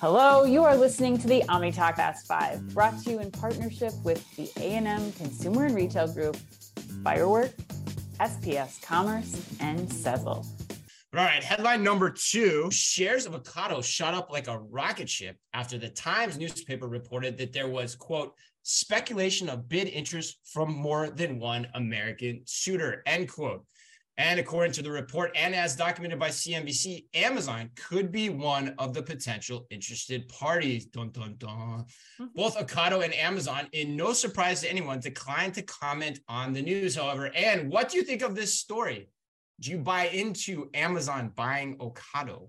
Hello, you are listening to the OmniTalk Fast Five, brought to you in partnership with the A&M Consumer and Retail Group, Firework, SPS Commerce, and Sezzle. All right, headline number two shares of Ocado shot up like a rocket ship after the Times newspaper reported that there was, quote, speculation of bid interest from more than one American suitor, end quote. And according to the report, and as documented by CNBC, Amazon could be one of the potential interested parties. Dun, dun, dun. Mm-hmm. Both Ocado and Amazon, in no surprise to anyone, declined to comment on the news, however. And what do you think of this story? Do you buy into Amazon buying Ocado?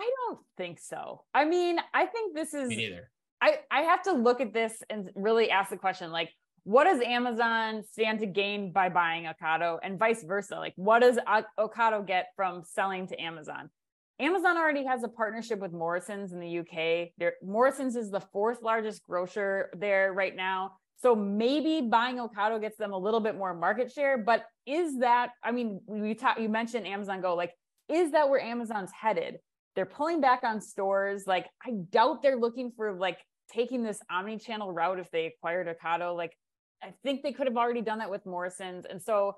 I don't think so. I mean, I think this is. Me neither. I, I have to look at this and really ask the question like, what does Amazon stand to gain by buying Ocado and vice versa? Like, what does Ocado get from selling to Amazon? Amazon already has a partnership with Morrisons in the UK. They're, Morrisons is the fourth largest grocer there right now. So maybe buying Ocado gets them a little bit more market share. But is that, I mean, we talk, you mentioned Amazon Go, like, is that where Amazon's headed? They're pulling back on stores. Like, I doubt they're looking for like taking this omni-channel route if they acquired Ocado. Like, I think they could have already done that with Morrisons. And so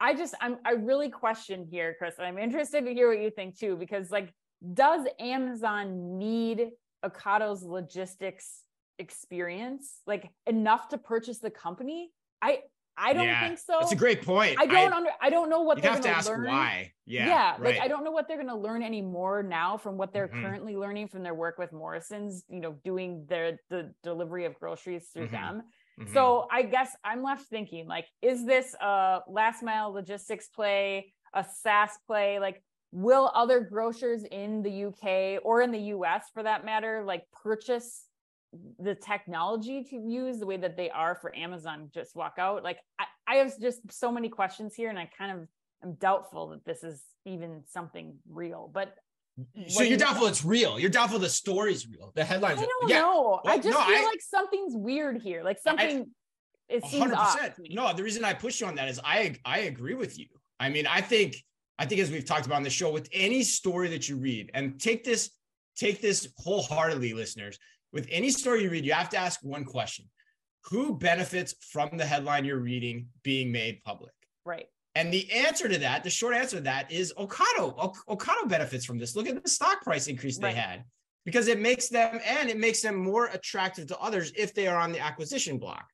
I just I'm I really question here, Chris. And I'm interested to hear what you think too, because like, does Amazon need Ocado's logistics experience like enough to purchase the company? I I don't yeah, think so. That's a great point. I don't I, under I don't know what they're have to ask learn. why. Yeah. Yeah. Right. Like I don't know what they're gonna learn anymore now from what they're mm-hmm. currently learning from their work with Morrisons, you know, doing their the delivery of groceries through mm-hmm. them. Mm-hmm. So I guess I'm left thinking like, is this a last mile logistics play, a SaaS play? Like, will other grocers in the UK or in the US for that matter, like purchase the technology to use the way that they are for Amazon just walk out? Like I, I have just so many questions here and I kind of am doubtful that this is even something real. But so you're doubtful it's real. You're doubtful the story's real. The headlines. I don't yeah. know. Well, I just no, feel I, like something's weird here. Like something. I, it seems 100%. off. No, the reason I push you on that is I I agree with you. I mean, I think I think as we've talked about on the show, with any story that you read, and take this take this wholeheartedly, listeners. With any story you read, you have to ask one question: Who benefits from the headline you're reading being made public? Right. And the answer to that, the short answer to that is Ocado. O- Ocado benefits from this. Look at the stock price increase they right. had because it makes them and it makes them more attractive to others if they are on the acquisition block.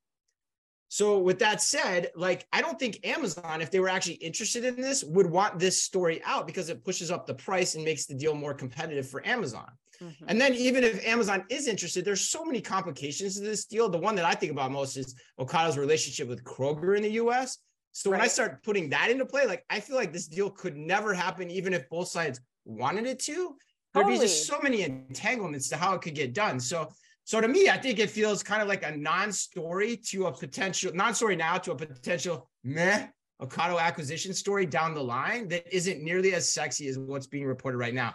So with that said, like I don't think Amazon, if they were actually interested in this, would want this story out because it pushes up the price and makes the deal more competitive for Amazon. Mm-hmm. And then even if Amazon is interested, there's so many complications to this deal. The one that I think about most is Ocado's relationship with Kroger in the US. So right. when I start putting that into play, like I feel like this deal could never happen, even if both sides wanted it to. There'd be just so many entanglements to how it could get done. So, so to me, I think it feels kind of like a non-story to a potential non-story now to a potential meh Ocado acquisition story down the line that isn't nearly as sexy as what's being reported right now.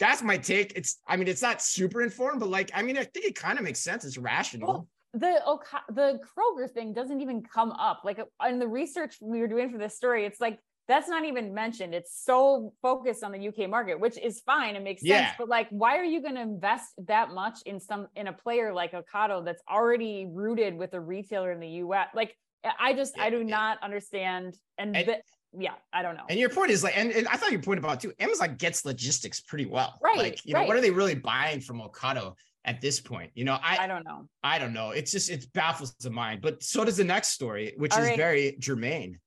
That's my take. It's, I mean, it's not super informed, but like, I mean, I think it kind of makes sense. It's rational. Well, the the Kroger thing doesn't even come up. Like uh, in the research we were doing for this story, it's like that's not even mentioned. It's so focused on the UK market, which is fine. It makes sense. But like, why are you going to invest that much in some in a player like Ocado that's already rooted with a retailer in the US? Like, I just yeah, I do yeah. not understand. And, and the, yeah, I don't know. And your point is like, and, and I thought your point about too, Amazon gets logistics pretty well. Right. Like, you right. know, what are they really buying from Ocado? At this point. You know, I I don't know. I don't know. It's just it baffles the mind. But so does the next story, which All is right. very germane.